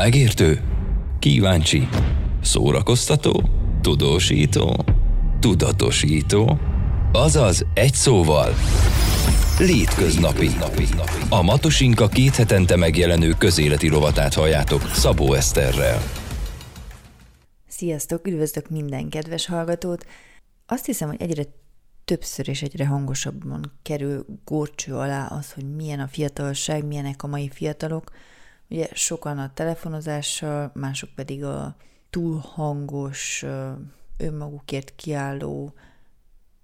Megértő, kíváncsi, szórakoztató, tudósító, tudatosító, azaz egy szóval Létköznapi. A Matosinka két hetente megjelenő közéleti rovatát halljátok Szabó Eszterrel. Sziasztok, üdvözlök minden kedves hallgatót! Azt hiszem, hogy egyre többször és egyre hangosabban kerül górcső alá az, hogy milyen a fiatalság, milyenek a mai fiatalok. Ugye sokan a telefonozással, mások pedig a túlhangos, önmagukért kiálló,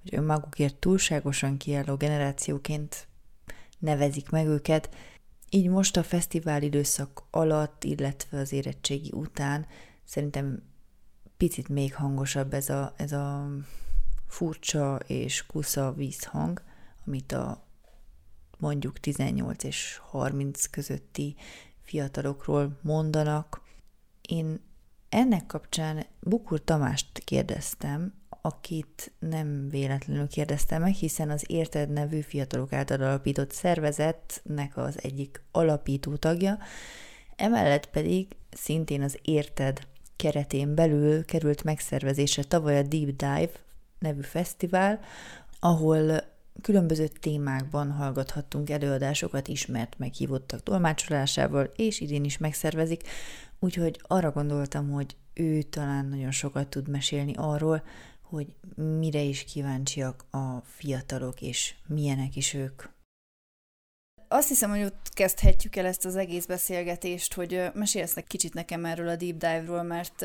vagy önmagukért túlságosan kiálló generációként nevezik meg őket. Így most a fesztivál időszak alatt, illetve az érettségi után szerintem picit még hangosabb ez a, ez a furcsa és kusza vízhang, amit a mondjuk 18 és 30 közötti fiatalokról mondanak. Én ennek kapcsán Bukur Tamást kérdeztem, akit nem véletlenül kérdeztem meg, hiszen az Érted nevű fiatalok által alapított szervezetnek az egyik alapító tagja, emellett pedig szintén az Érted keretén belül került megszervezésre tavaly a Deep Dive nevű fesztivál, ahol különböző témákban hallgathattunk előadásokat ismert meghívottak tolmácsolásával, és idén is megszervezik, úgyhogy arra gondoltam, hogy ő talán nagyon sokat tud mesélni arról, hogy mire is kíváncsiak a fiatalok, és milyenek is ők. Azt hiszem, hogy ott kezdhetjük el ezt az egész beszélgetést, hogy mesélsz kicsit nekem erről a Deep Dive-ról, mert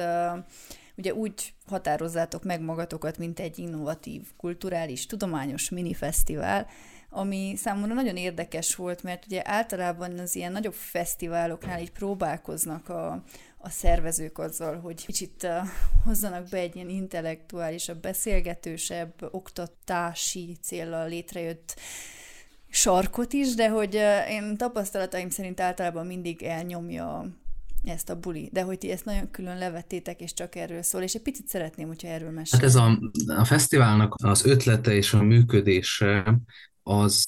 ugye úgy határozzátok meg magatokat, mint egy innovatív, kulturális, tudományos minifesztivál, ami számomra nagyon érdekes volt, mert ugye általában az ilyen nagyobb fesztiváloknál így próbálkoznak a, a szervezők azzal, hogy kicsit hozzanak be egy ilyen intellektuálisabb, beszélgetősebb, oktatási célral létrejött sarkot is, de hogy én tapasztalataim szerint általában mindig elnyomja ezt a buli, de hogy ti ezt nagyon külön levettétek, és csak erről szól, és egy picit szeretném, hogyha erről mesélni. Hát ez a, a fesztiválnak az ötlete és a működése az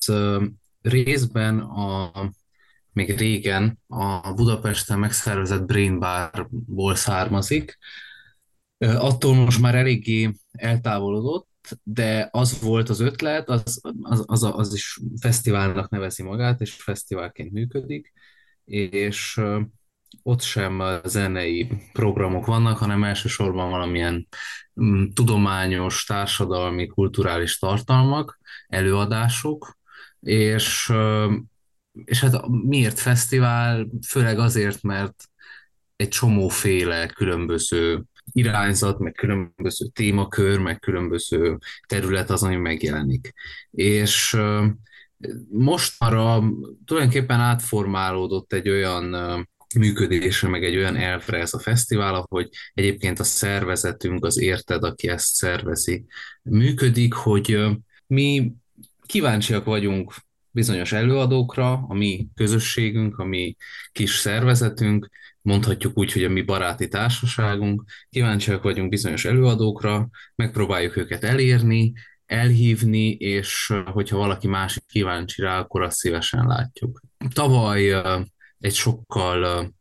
részben a még régen a Budapesten megszervezett Brain Barból származik. Attól most már eléggé eltávolodott, de az volt az ötlet, az, az, az, az is fesztiválnak nevezi magát, és fesztiválként működik, és ott sem zenei programok vannak, hanem elsősorban valamilyen mm, tudományos, társadalmi, kulturális tartalmak, előadások, és és hát miért fesztivál? Főleg azért, mert egy csomóféle különböző irányzat, meg különböző témakör, meg különböző terület az, ami megjelenik. És most arra tulajdonképpen átformálódott egy olyan működésre, meg egy olyan elvre ez a fesztivál, ahogy egyébként a szervezetünk, az érted, aki ezt szervezi, működik, hogy mi kíváncsiak vagyunk bizonyos előadókra, a mi közösségünk, a mi kis szervezetünk, mondhatjuk úgy, hogy a mi baráti társaságunk, kíváncsiak vagyunk bizonyos előadókra, megpróbáljuk őket elérni, elhívni, és hogyha valaki másik kíváncsi rá, akkor azt szívesen látjuk. Tavaly egy sokkal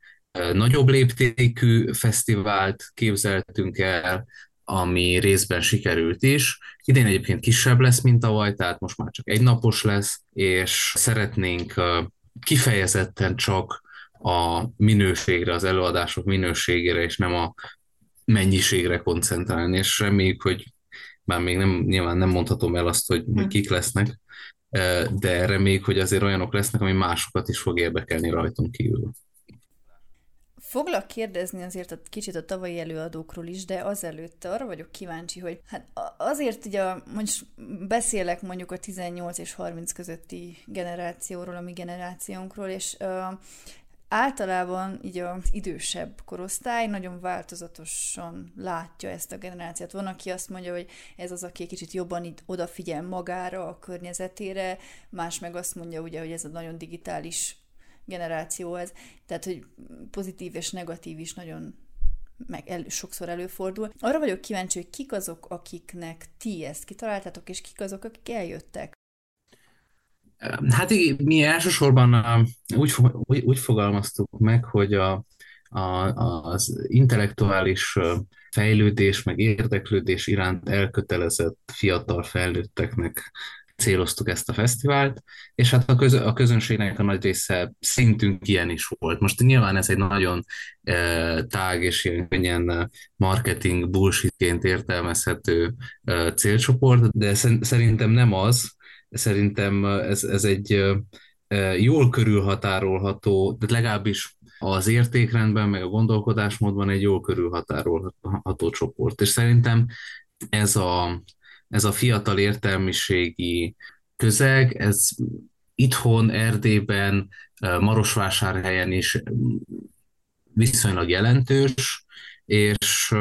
nagyobb léptékű fesztivált képzeltünk el, ami részben sikerült is. Idén egyébként kisebb lesz, mint tavaly, tehát most már csak egy napos lesz, és szeretnénk kifejezetten csak a minőségre, az előadások minőségére, és nem a mennyiségre koncentrálni, és reméljük, hogy bár még nem, nyilván nem mondhatom el azt, hogy, hm. kik lesznek, de reméljük, hogy azért olyanok lesznek, ami másokat is fog érdekelni rajtunk kívül. Foglak kérdezni azért a kicsit a tavalyi előadókról is, de azelőtt arra vagyok kíváncsi, hogy hát azért ugye most beszélek mondjuk a 18 és 30 közötti generációról, a mi generációnkról, és uh, általában így az idősebb korosztály nagyon változatosan látja ezt a generációt. Van, aki azt mondja, hogy ez az, aki kicsit jobban itt odafigyel magára, a környezetére, más meg azt mondja, ugye, hogy ez a nagyon digitális generáció ez, tehát hogy pozitív és negatív is nagyon meg elő, sokszor előfordul. Arra vagyok kíváncsi, hogy kik azok, akiknek ti ezt kitaláltátok, és kik azok, akik eljöttek. Hát mi elsősorban úgy, úgy, úgy fogalmaztuk meg, hogy a, az intellektuális fejlődés, meg érdeklődés iránt elkötelezett fiatal felnőtteknek céloztuk ezt a fesztivált, és hát a, köz, a közönségnek a nagy része szintünk ilyen is volt. Most nyilván ez egy nagyon e, tág és ilyen könnyen marketing bullshitként értelmezhető e, célcsoport, de szerintem nem az, szerintem ez, ez egy jól körülhatárolható, de legalábbis az értékrendben, meg a gondolkodásmódban egy jól körülhatárolható csoport. És szerintem ez a, ez a fiatal értelmiségi közeg, ez itthon, Erdélyben, Marosvásárhelyen is viszonylag jelentős, és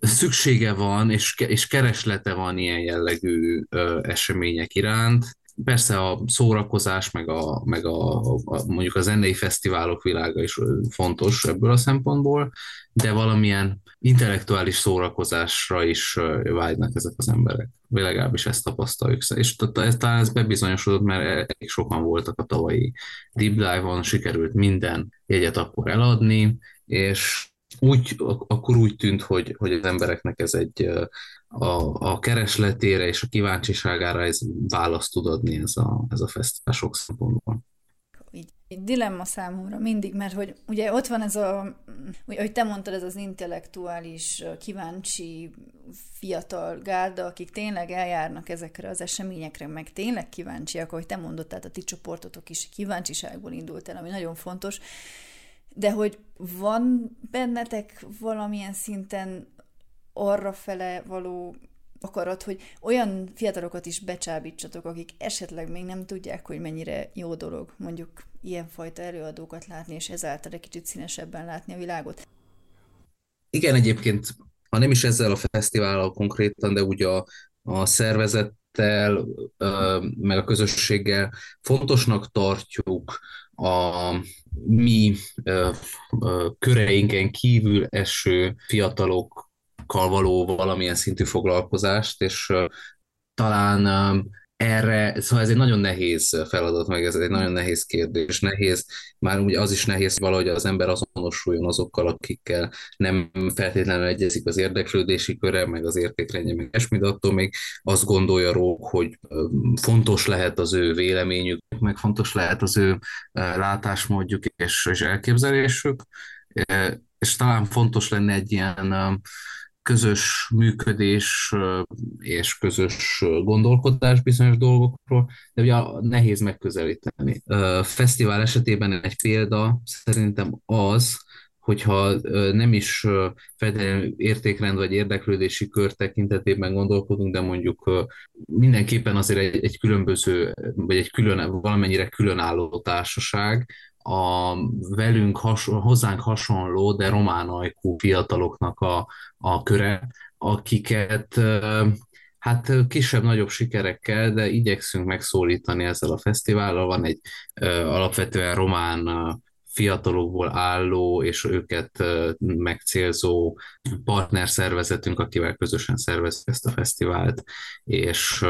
szüksége van, és, és kereslete van ilyen jellegű események iránt, persze a szórakozás, meg, a, meg a, a, mondjuk a zenei fesztiválok világa is fontos ebből a szempontból, de valamilyen intellektuális szórakozásra is vágynak ezek az emberek. Vagy legalábbis ezt tapasztaljuk. És talán ez bebizonyosodott, mert elég sokan voltak a tavalyi Deep Dive-on, sikerült minden jegyet akkor eladni, és úgy, akkor úgy tűnt, hogy, hogy az embereknek ez egy a, a keresletére és a kíváncsiságára ez választ tud adni ez a, ez a fesztivál sok szempontból. Így, így dilemma számomra mindig, mert hogy ugye ott van ez a, hogy te mondtad, ez az intellektuális, kíváncsi fiatal gárda, akik tényleg eljárnak ezekre az eseményekre, meg tényleg kíváncsiak, ahogy te mondod, tehát a ti csoportotok is kíváncsiságból indult el, ami nagyon fontos, de hogy van bennetek valamilyen szinten arra fele való akarat, hogy olyan fiatalokat is becsábítsatok, akik esetleg még nem tudják, hogy mennyire jó dolog mondjuk ilyenfajta előadókat látni, és ezáltal egy kicsit színesebben látni a világot. Igen, egyébként, ha nem is ezzel a fesztivállal konkrétan, de ugye a, a szervezettel, meg a közösséggel fontosnak tartjuk a mi köreinken kívül eső fiatalok való valamilyen szintű foglalkozást, és talán erre, szóval ez egy nagyon nehéz feladat, meg ez egy nagyon nehéz kérdés. Nehéz, már ugye az is nehéz, hogy valahogy az ember azonosuljon azokkal, akikkel nem feltétlenül egyezik az érdeklődési köre, meg az értékrendje, meg esmi, de attól még azt gondolja róla, hogy fontos lehet az ő véleményük, meg fontos lehet az ő látásmódjuk és, és elképzelésük, és talán fontos lenne egy ilyen közös működés és közös gondolkodás bizonyos dolgokról, de ugye nehéz megközelíteni. Fesztivál esetében egy példa szerintem az, hogyha nem is feltétlenül értékrend vagy érdeklődési kör tekintetében gondolkodunk, de mondjuk mindenképpen azért egy, egy különböző, vagy egy külön, valamennyire különálló társaság, a velünk hason, hozzánk hasonló, de román ajkú fiataloknak a, a köre, akiket hát kisebb-nagyobb sikerekkel, de igyekszünk megszólítani ezzel a fesztivállal. Van egy alapvetően román fiatalokból álló és őket megcélzó partnerszervezetünk, akivel közösen szervezzük ezt a fesztivált, és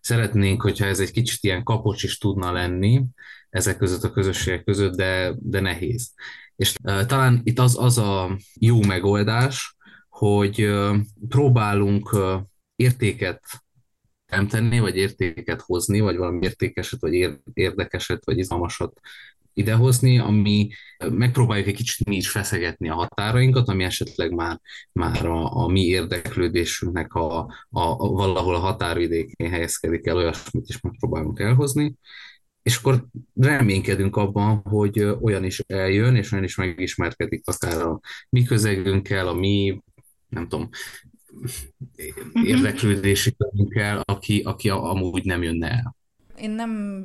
szeretnénk, hogyha ez egy kicsit ilyen kapocs is tudna lenni, ezek között a közösségek között, de, de nehéz. És uh, talán itt az, az a jó megoldás, hogy uh, próbálunk uh, értéket teremteni, vagy értéket hozni, vagy valami értékeset, vagy érdekeset, vagy izgalmasat idehozni, ami megpróbáljuk egy kicsit mi is feszegetni a határainkat, ami esetleg már, már a, a mi érdeklődésünknek a, a, a valahol a határvidékén helyezkedik el, olyasmit is megpróbálunk elhozni, és akkor reménykedünk abban, hogy olyan is eljön, és olyan is megismerkedik akár a mi közegünkkel, a mi, nem tudom, mhm. érdeklődési körünkkel, aki, aki amúgy nem jönne el. Én nem,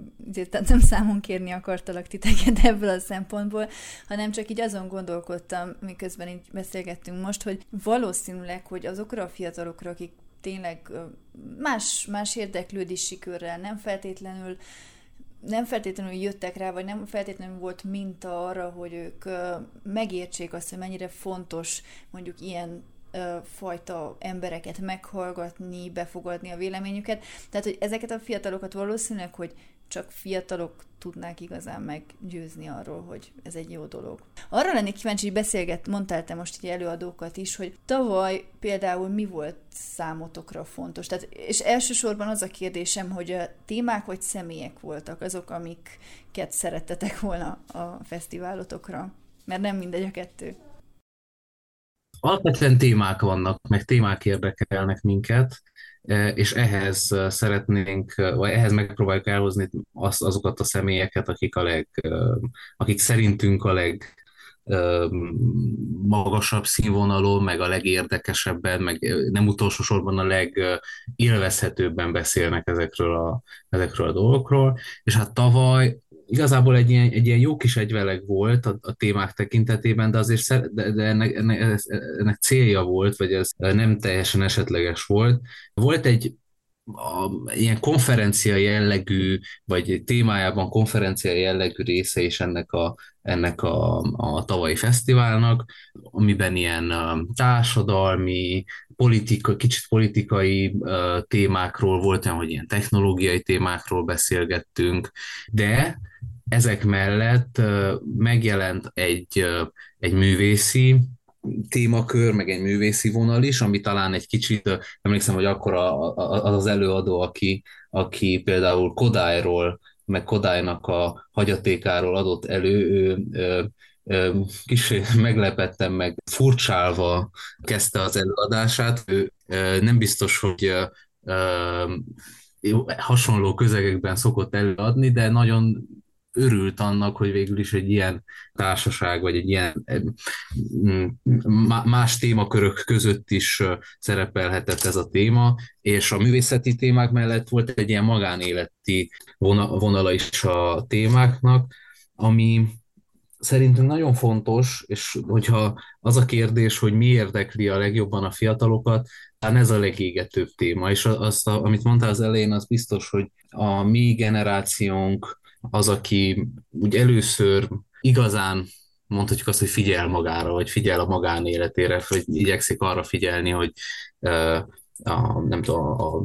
nem számon kérni akartalak titeket ebből a szempontból, hanem csak így azon gondolkodtam, miközben így beszélgettünk most, hogy valószínűleg, hogy azokra a fiatalokra, akik tényleg más, más érdeklődési körrel nem feltétlenül nem feltétlenül jöttek rá, vagy nem feltétlenül volt minta arra, hogy ők megértsék azt, hogy mennyire fontos mondjuk ilyen fajta embereket meghallgatni, befogadni a véleményüket. Tehát, hogy ezeket a fiatalokat valószínűleg, hogy csak fiatalok tudnák igazán meggyőzni arról, hogy ez egy jó dolog. Arra lennék kíváncsi, hogy beszélget, mondtál te most így előadókat is, hogy tavaly például mi volt számotokra fontos? Tehát, és elsősorban az a kérdésem, hogy a témák vagy személyek voltak azok, amiket szerettetek volna a fesztiválotokra? Mert nem mindegy a kettő. Alapvetően témák vannak, meg témák érdekelnek minket, e, és ehhez szeretnénk, vagy ehhez megpróbáljuk elhozni az, azokat a személyeket, akik, a leg, e, akik szerintünk a leg e, magasabb színvonalon, meg a legérdekesebben, meg nem utolsó sorban a legélvezhetőbben beszélnek ezekről a, ezekről a dolgokról. És hát tavaly igazából egy ilyen, egy ilyen jó kis egyveleg volt a, a témák tekintetében, de azért szer, de, de ennek, ennek, ennek célja volt, vagy ez nem teljesen esetleges volt. Volt egy a, ilyen konferencia jellegű, vagy témájában konferencia jellegű része is ennek a, ennek a, a tavalyi fesztiválnak, amiben ilyen társadalmi, politika, kicsit politikai uh, témákról volt hogy ilyen technológiai témákról beszélgettünk, de ezek mellett megjelent egy, egy művészi témakör, meg egy művészi vonal is, ami talán egy kicsit, emlékszem, hogy akkor az az előadó, aki, aki például Kodályról, meg Kodálynak a hagyatékáról adott elő, ő, ő, kis meglepettem meg, furcsálva kezdte az előadását. Ő nem biztos, hogy hasonló közegekben szokott előadni, de nagyon örült annak, hogy végül is egy ilyen társaság, vagy egy ilyen más témakörök között is szerepelhetett ez a téma, és a művészeti témák mellett volt egy ilyen magánéleti vonala is a témáknak, ami szerintem nagyon fontos, és hogyha az a kérdés, hogy mi érdekli a legjobban a fiatalokat, hát ez a legégetőbb téma, és azt, amit mondtál az elején, az biztos, hogy a mi generációnk az, aki úgy először igazán mondhatjuk azt, hogy figyel magára, vagy figyel a magánéletére, vagy igyekszik arra figyelni, hogy a, nem tudom, a,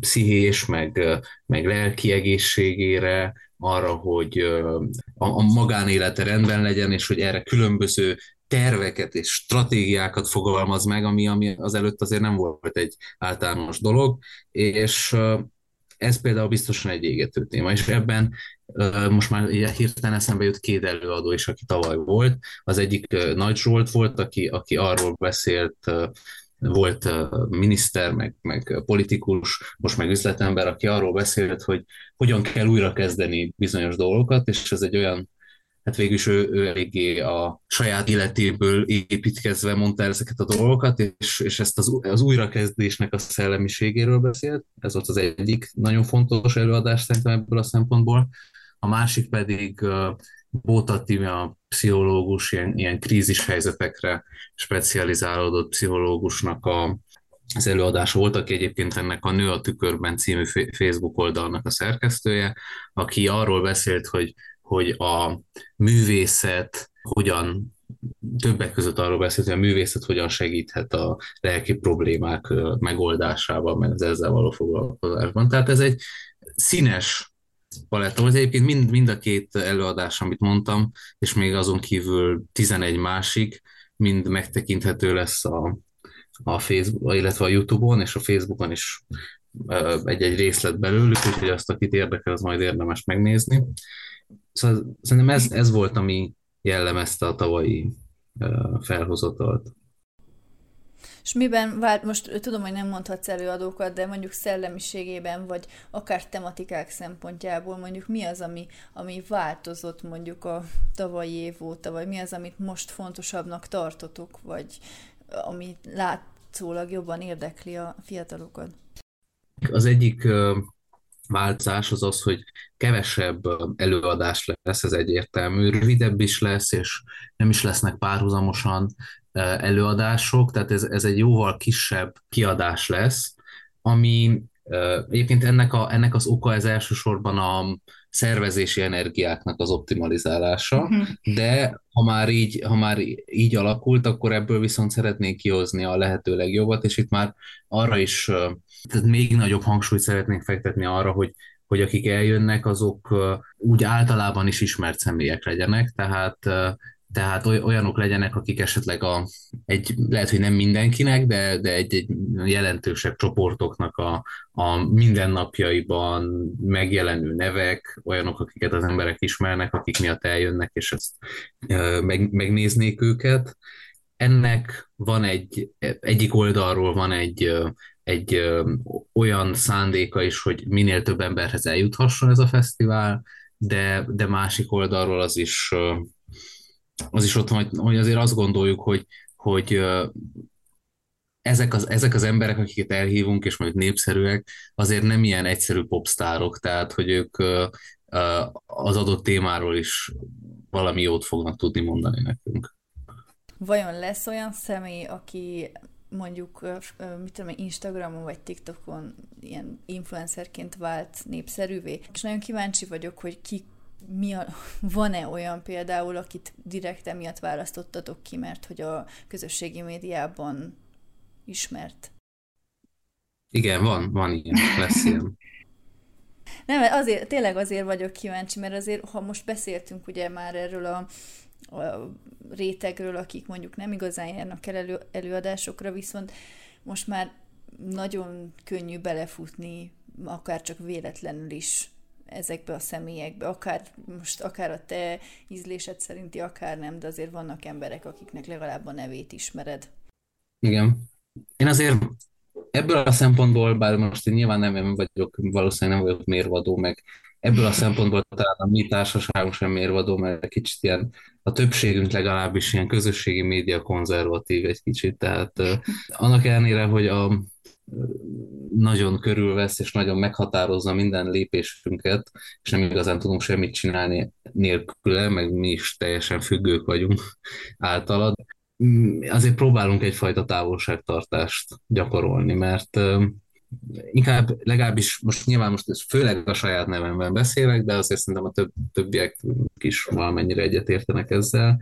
pszichés, meg, meg lelki egészségére, arra, hogy a, a magánélete rendben legyen, és hogy erre különböző terveket és stratégiákat fogalmaz meg, ami, ami az előtt azért nem volt egy általános dolog, és ez például biztosan egy égető téma, és ebben most már hirtelen eszembe jut két előadó is, aki tavaly volt. Az egyik Nagy Zsolt volt, aki, aki arról beszélt, volt miniszter, meg, meg politikus, most meg üzletember, aki arról beszélt, hogy hogyan kell újrakezdeni bizonyos dolgokat, és ez egy olyan hát végül is ő, ő eléggé a saját életéből építkezve mondta ezeket a dolgokat, és, és ezt az, az újrakezdésnek a szellemiségéről beszélt. Ez volt az egyik nagyon fontos előadás szerintem ebből a szempontból. A másik pedig uh, Bóta a pszichológus, ilyen, ilyen krízis helyzetekre specializálódott pszichológusnak a, az előadása volt, aki egyébként ennek a Nő a tükörben című Facebook oldalnak a szerkesztője, aki arról beszélt, hogy hogy a művészet hogyan többek között arról beszélt, hogy a művészet hogyan segíthet a lelki problémák megoldásában, meg az ezzel való foglalkozásban. Tehát ez egy színes paletta volt. Egyébként mind, mind a két előadás, amit mondtam, és még azon kívül 11 másik, mind megtekinthető lesz a, a Facebook, illetve a Youtube-on, és a Facebookon is egy-egy részlet belőlük, úgyhogy azt, akit érdekel, az majd érdemes megnézni. Szóval szerintem ez, ez volt, ami jellemezte a tavalyi felhozatalt. És miben vált, most tudom, hogy nem mondhatsz előadókat, de mondjuk szellemiségében, vagy akár tematikák szempontjából, mondjuk mi az, ami, ami változott mondjuk a tavalyi év óta, vagy mi az, amit most fontosabbnak tartotok, vagy ami látszólag jobban érdekli a fiatalokat? Az egyik változás az az, hogy kevesebb előadás lesz, ez egyértelmű, rövidebb is lesz, és nem is lesznek párhuzamosan előadások, tehát ez, ez egy jóval kisebb kiadás lesz, ami egyébként ennek, a, ennek az oka ez elsősorban a szervezési energiáknak az optimalizálása, uh-huh. de ha már, így, ha már így alakult, akkor ebből viszont szeretnék kihozni a lehető legjobbat, és itt már arra is tehát még nagyobb hangsúlyt szeretnénk fektetni arra, hogy, hogy akik eljönnek, azok úgy általában is ismert személyek legyenek, tehát tehát olyanok legyenek, akik esetleg a, egy, lehet, hogy nem mindenkinek, de, de egy, egy jelentősebb csoportoknak a, a mindennapjaiban megjelenő nevek, olyanok, akiket az emberek ismernek, akik miatt eljönnek, és ezt meg, megnéznék őket. Ennek van egy, egyik oldalról van egy, egy olyan szándéka is, hogy minél több emberhez eljuthasson ez a fesztivál, de, de másik oldalról az is az is ott van, hogy azért azt gondoljuk, hogy, hogy ezek az, ezek az emberek, akiket elhívunk, és mondjuk népszerűek, azért nem ilyen egyszerű popstárok, tehát hogy ők az adott témáról is valami jót fognak tudni mondani nekünk. Vajon lesz olyan személy, aki mondjuk, mit tudom, Instagramon vagy TikTokon ilyen influencerként vált népszerűvé. És nagyon kíváncsi vagyok, hogy ki mi a, van-e olyan például, akit direkt emiatt választottatok ki, mert hogy a közösségi médiában ismert? Igen, van, van ilyen, lesz ilyen. Nem, azért, tényleg azért vagyok kíváncsi, mert azért, ha most beszéltünk ugye már erről a, a rétegről, akik mondjuk nem igazán járnak el elő, előadásokra, viszont most már nagyon könnyű belefutni, akár csak véletlenül is ezekbe a személyekbe, akár most akár a te ízlésed szerinti, akár nem, de azért vannak emberek, akiknek legalább a nevét ismered. Igen. Én azért ebből a szempontból, bár most én nyilván nem vagyok, valószínűleg nem vagyok mérvadó, meg ebből a szempontból talán a mi társaságunk sem mérvadó, mert kicsit ilyen, a többségünk legalábbis ilyen közösségi média konzervatív egy kicsit, tehát annak ellenére, hogy a, nagyon körülvesz, és nagyon meghatározza minden lépésünket, és nem igazán tudunk semmit csinálni nélküle, meg mi is teljesen függők vagyunk általad. Azért próbálunk egyfajta távolságtartást gyakorolni, mert inkább legalábbis most nyilván most főleg a saját nevemben beszélek, de azért szerintem a több, többiek is valamennyire egyetértenek ezzel.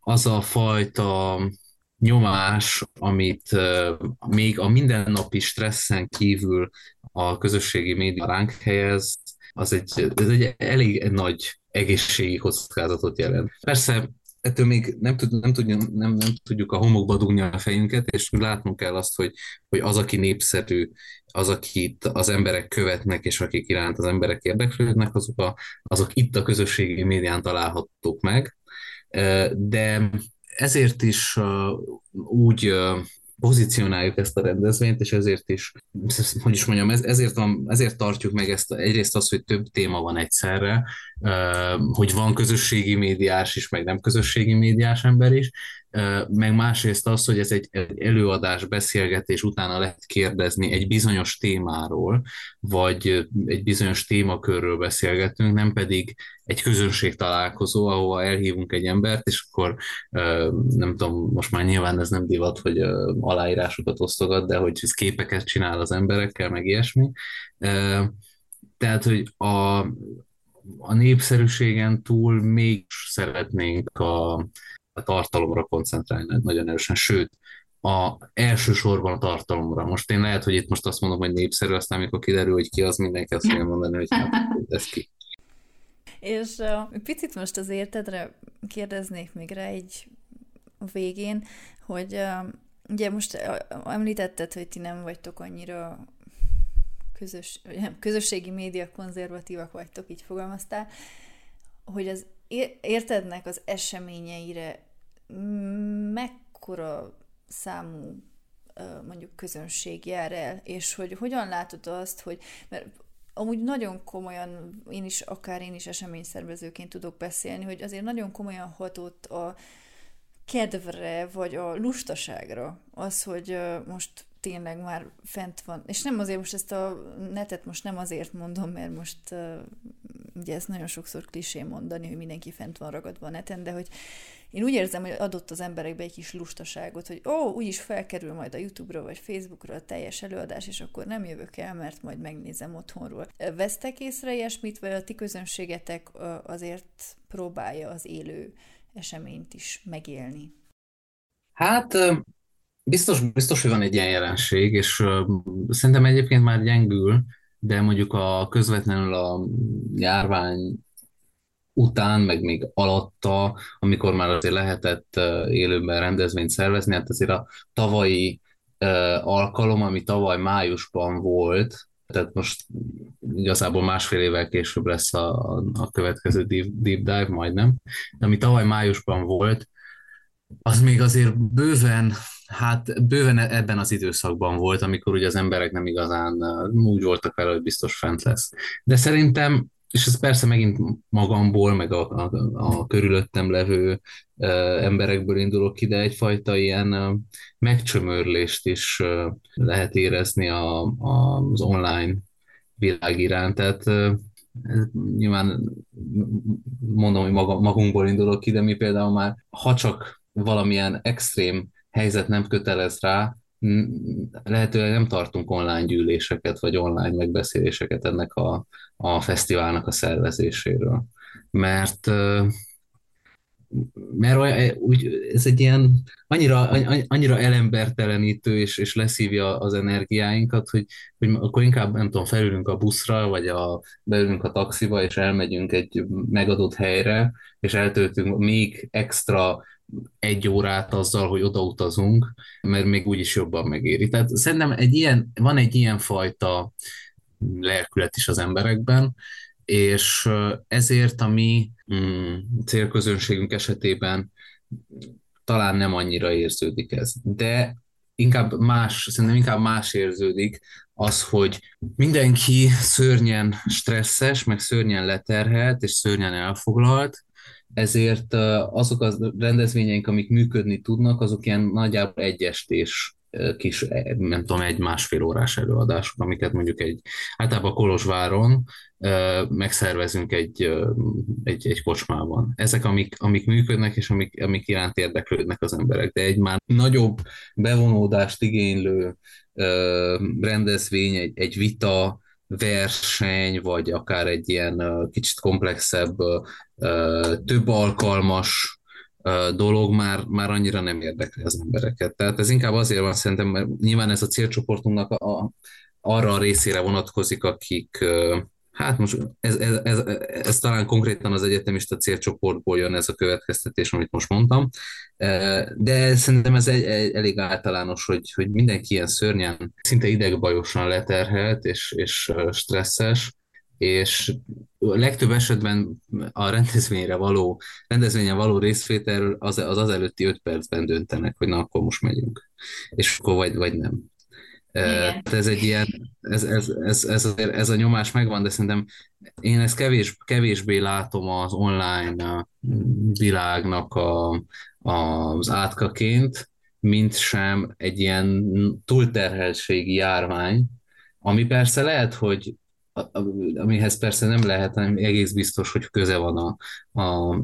Az a fajta nyomás, amit még a mindennapi stresszen kívül a közösségi média ránk helyez, az egy, ez egy elég nagy egészségi kockázatot jelent. Persze ettől még nem, tud, nem, tudjuk, nem, nem tudjuk a homokba dugni a fejünket, és látnunk kell azt, hogy, hogy az, aki népszerű, az, akit az emberek követnek, és akik iránt az emberek érdeklődnek, azok, a, azok itt a közösségi médián találhatók meg. De ezért is úgy pozícionáljuk ezt a rendezvényt, és ezért is, hogy is mondjam, ezért, van, ezért tartjuk meg ezt, egyrészt az, hogy több téma van egyszerre, hogy van közösségi médiás is, meg nem közösségi médiás ember is, meg másrészt az, hogy ez egy, előadás, beszélgetés utána lehet kérdezni egy bizonyos témáról, vagy egy bizonyos témakörről beszélgetünk, nem pedig egy közönség találkozó, ahova elhívunk egy embert, és akkor nem tudom, most már nyilván ez nem divat, hogy aláírásokat osztogat, de hogy képeket csinál az emberekkel, meg ilyesmi. Tehát, hogy a, a népszerűségen túl még szeretnénk a, a tartalomra koncentrálni nagyon erősen, sőt, a elsősorban a tartalomra. Most én lehet, hogy itt most azt mondom, hogy népszerű, aztán amikor kiderül, hogy ki az, mindenki azt fogja mondani, hogy hát ez ki. És uh, picit most az értedre kérdeznék még rá egy végén, hogy uh, ugye most uh, említetted, hogy ti nem vagytok annyira közös, nem, közösségi média konzervatívak vagytok, így fogalmaztál, hogy az értednek az eseményeire? Mekkora számú mondjuk közönség jár el, és hogy hogyan látod azt, hogy, mert amúgy nagyon komolyan, én is, akár én is eseményszervezőként tudok beszélni, hogy azért nagyon komolyan hatott a kedvre, vagy a lustaságra az, hogy most tényleg már fent van. És nem azért most ezt a netet most nem azért mondom, mert most uh, ugye ez nagyon sokszor klisé mondani, hogy mindenki fent van ragadva a neten, de hogy én úgy érzem, hogy adott az emberekbe egy kis lustaságot, hogy ó, úgyis felkerül majd a YouTube-ra vagy Facebookra a teljes előadás, és akkor nem jövök el, mert majd megnézem otthonról. Vesztek észre ilyesmit, vagy a ti közönségetek azért próbálja az élő eseményt is megélni? Hát biztos, biztos, hogy van egy ilyen jelenség, és szerintem egyébként már gyengül, de mondjuk a közvetlenül a járvány után, meg még alatta, amikor már azért lehetett élőben rendezvényt szervezni, hát azért a tavalyi alkalom, ami tavaly májusban volt, tehát most igazából másfél évvel később lesz a, a következő deep, deep dive, majdnem, de ami tavaly májusban volt, az még azért bőven, hát bőven ebben az időszakban volt, amikor ugye az emberek nem igazán úgy voltak vele, hogy biztos fent lesz. De szerintem és ez persze megint magamból, meg a, a, a körülöttem levő e, emberekből indulok ki, de egyfajta ilyen e, megcsömörlést is e, lehet érezni a, a, az online világ iránt. Tehát e, nyilván mondom, hogy maga, magunkból indulok ki, de mi például már, ha csak valamilyen extrém helyzet nem kötelez rá, lehetőleg nem tartunk online gyűléseket, vagy online megbeszéléseket ennek a, a fesztiválnak a szervezéséről. Mert mert olyan, úgy, ez egy ilyen annyira, annyira elembertelenítő, és, és leszívja az energiáinkat, hogy, hogy akkor inkább, nem tudom, felülünk a buszra, vagy a, beülünk a taxiba, és elmegyünk egy megadott helyre, és eltöltünk még extra egy órát azzal, hogy odautazunk, mert még úgyis jobban megéri. Tehát szerintem egy ilyen, van egy ilyen fajta lelkület is az emberekben, és ezért a mi mm, célközönségünk esetében talán nem annyira érződik ez. De inkább más, szerintem inkább más érződik az, hogy mindenki szörnyen stresszes, meg szörnyen leterhelt, és szörnyen elfoglalt, ezért azok a rendezvényeink, amik működni tudnak, azok ilyen nagyjából egyestés kis, e, nem tudom, egy-másfél órás előadások, amiket mondjuk egy, általában Kolozsváron megszervezünk egy, egy, egy kocsmában. Ezek, amik, amik működnek, és amik, amik iránt érdeklődnek az emberek, de egy már nagyobb bevonódást igénylő rendezvény, egy, egy vita, verseny, vagy akár egy ilyen kicsit komplexebb, több alkalmas dolog már, már annyira nem érdekli az embereket. Tehát ez inkább azért van szerintem, mert nyilván ez a célcsoportunknak a, arra a részére vonatkozik, akik Hát most ez, ez, ez, ez talán konkrétan az egyetemista célcsoportból jön ez a következtetés, amit most mondtam, de szerintem ez egy, egy, elég általános, hogy, hogy mindenki ilyen szörnyen, szinte idegbajosan leterhelt és, és stresszes, és legtöbb esetben a rendezvényre való, rendezvényen való részvételről az, az az előtti öt percben döntenek, hogy na, akkor most megyünk. És akkor vagy, vagy nem. Igen. Ez egy ilyen, ez, ez, ez, ez, ez a nyomás megvan, de szerintem én ezt kevés, kevésbé látom az online világnak a, az átkaként, mint sem egy ilyen túlterheltségi járvány, ami persze lehet, hogy amihez persze nem lehet, hanem egész biztos, hogy köze van a, a,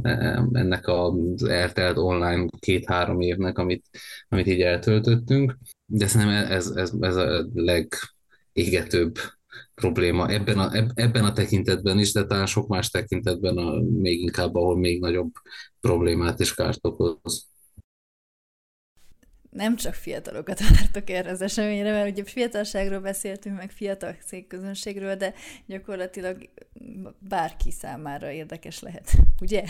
ennek az eltelt online két-három évnek, amit, amit így eltöltöttünk, de szerintem ez, ez, ez a legégetőbb probléma ebben a, ebben a tekintetben is, de talán sok más tekintetben a, még inkább, ahol még nagyobb problémát és kárt okoz nem csak fiatalokat vártok erre az eseményre, mert ugye fiatalságról beszéltünk, meg fiatal cégközönségről, de gyakorlatilag bárki számára érdekes lehet, ugye?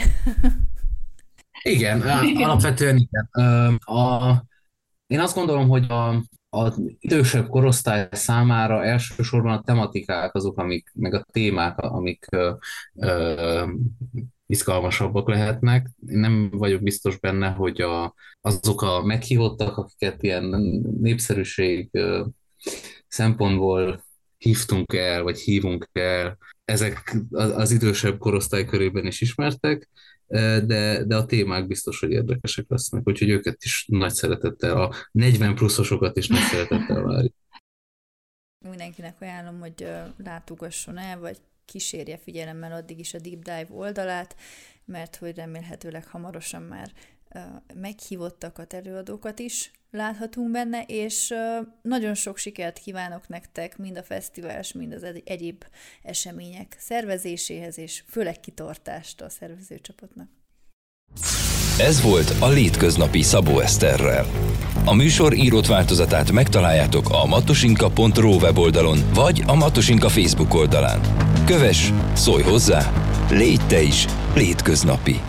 Igen, alapvetően igen. A, én azt gondolom, hogy a, az idősebb korosztály számára elsősorban a tematikák azok, amik, meg a témák, amik ö, ö, izgalmasabbak lehetnek. Én nem vagyok biztos benne, hogy a, azok a meghívottak, akiket ilyen népszerűség szempontból hívtunk el, vagy hívunk el, ezek az idősebb korosztály körében is ismertek, de, de a témák biztos, hogy érdekesek lesznek, úgyhogy őket is nagy szeretettel, a 40 pluszosokat is nagy szeretettel várjuk. Mindenkinek ajánlom, hogy látogasson el, vagy kísérje figyelemmel addig is a Deep Dive oldalát, mert hogy remélhetőleg hamarosan már meghívottakat, előadókat is láthatunk benne, és nagyon sok sikert kívánok nektek mind a fesztiváls, mind az egyéb események szervezéséhez, és főleg kitartást a szervezőcsapatnak. Ez volt a Létköznapi Szabó Eszterrel. A műsor írott változatát megtaláljátok a matosinka.ro weboldalon, vagy a Matosinka Facebook oldalán. Kövess, szólj hozzá, légy te is létköznapi.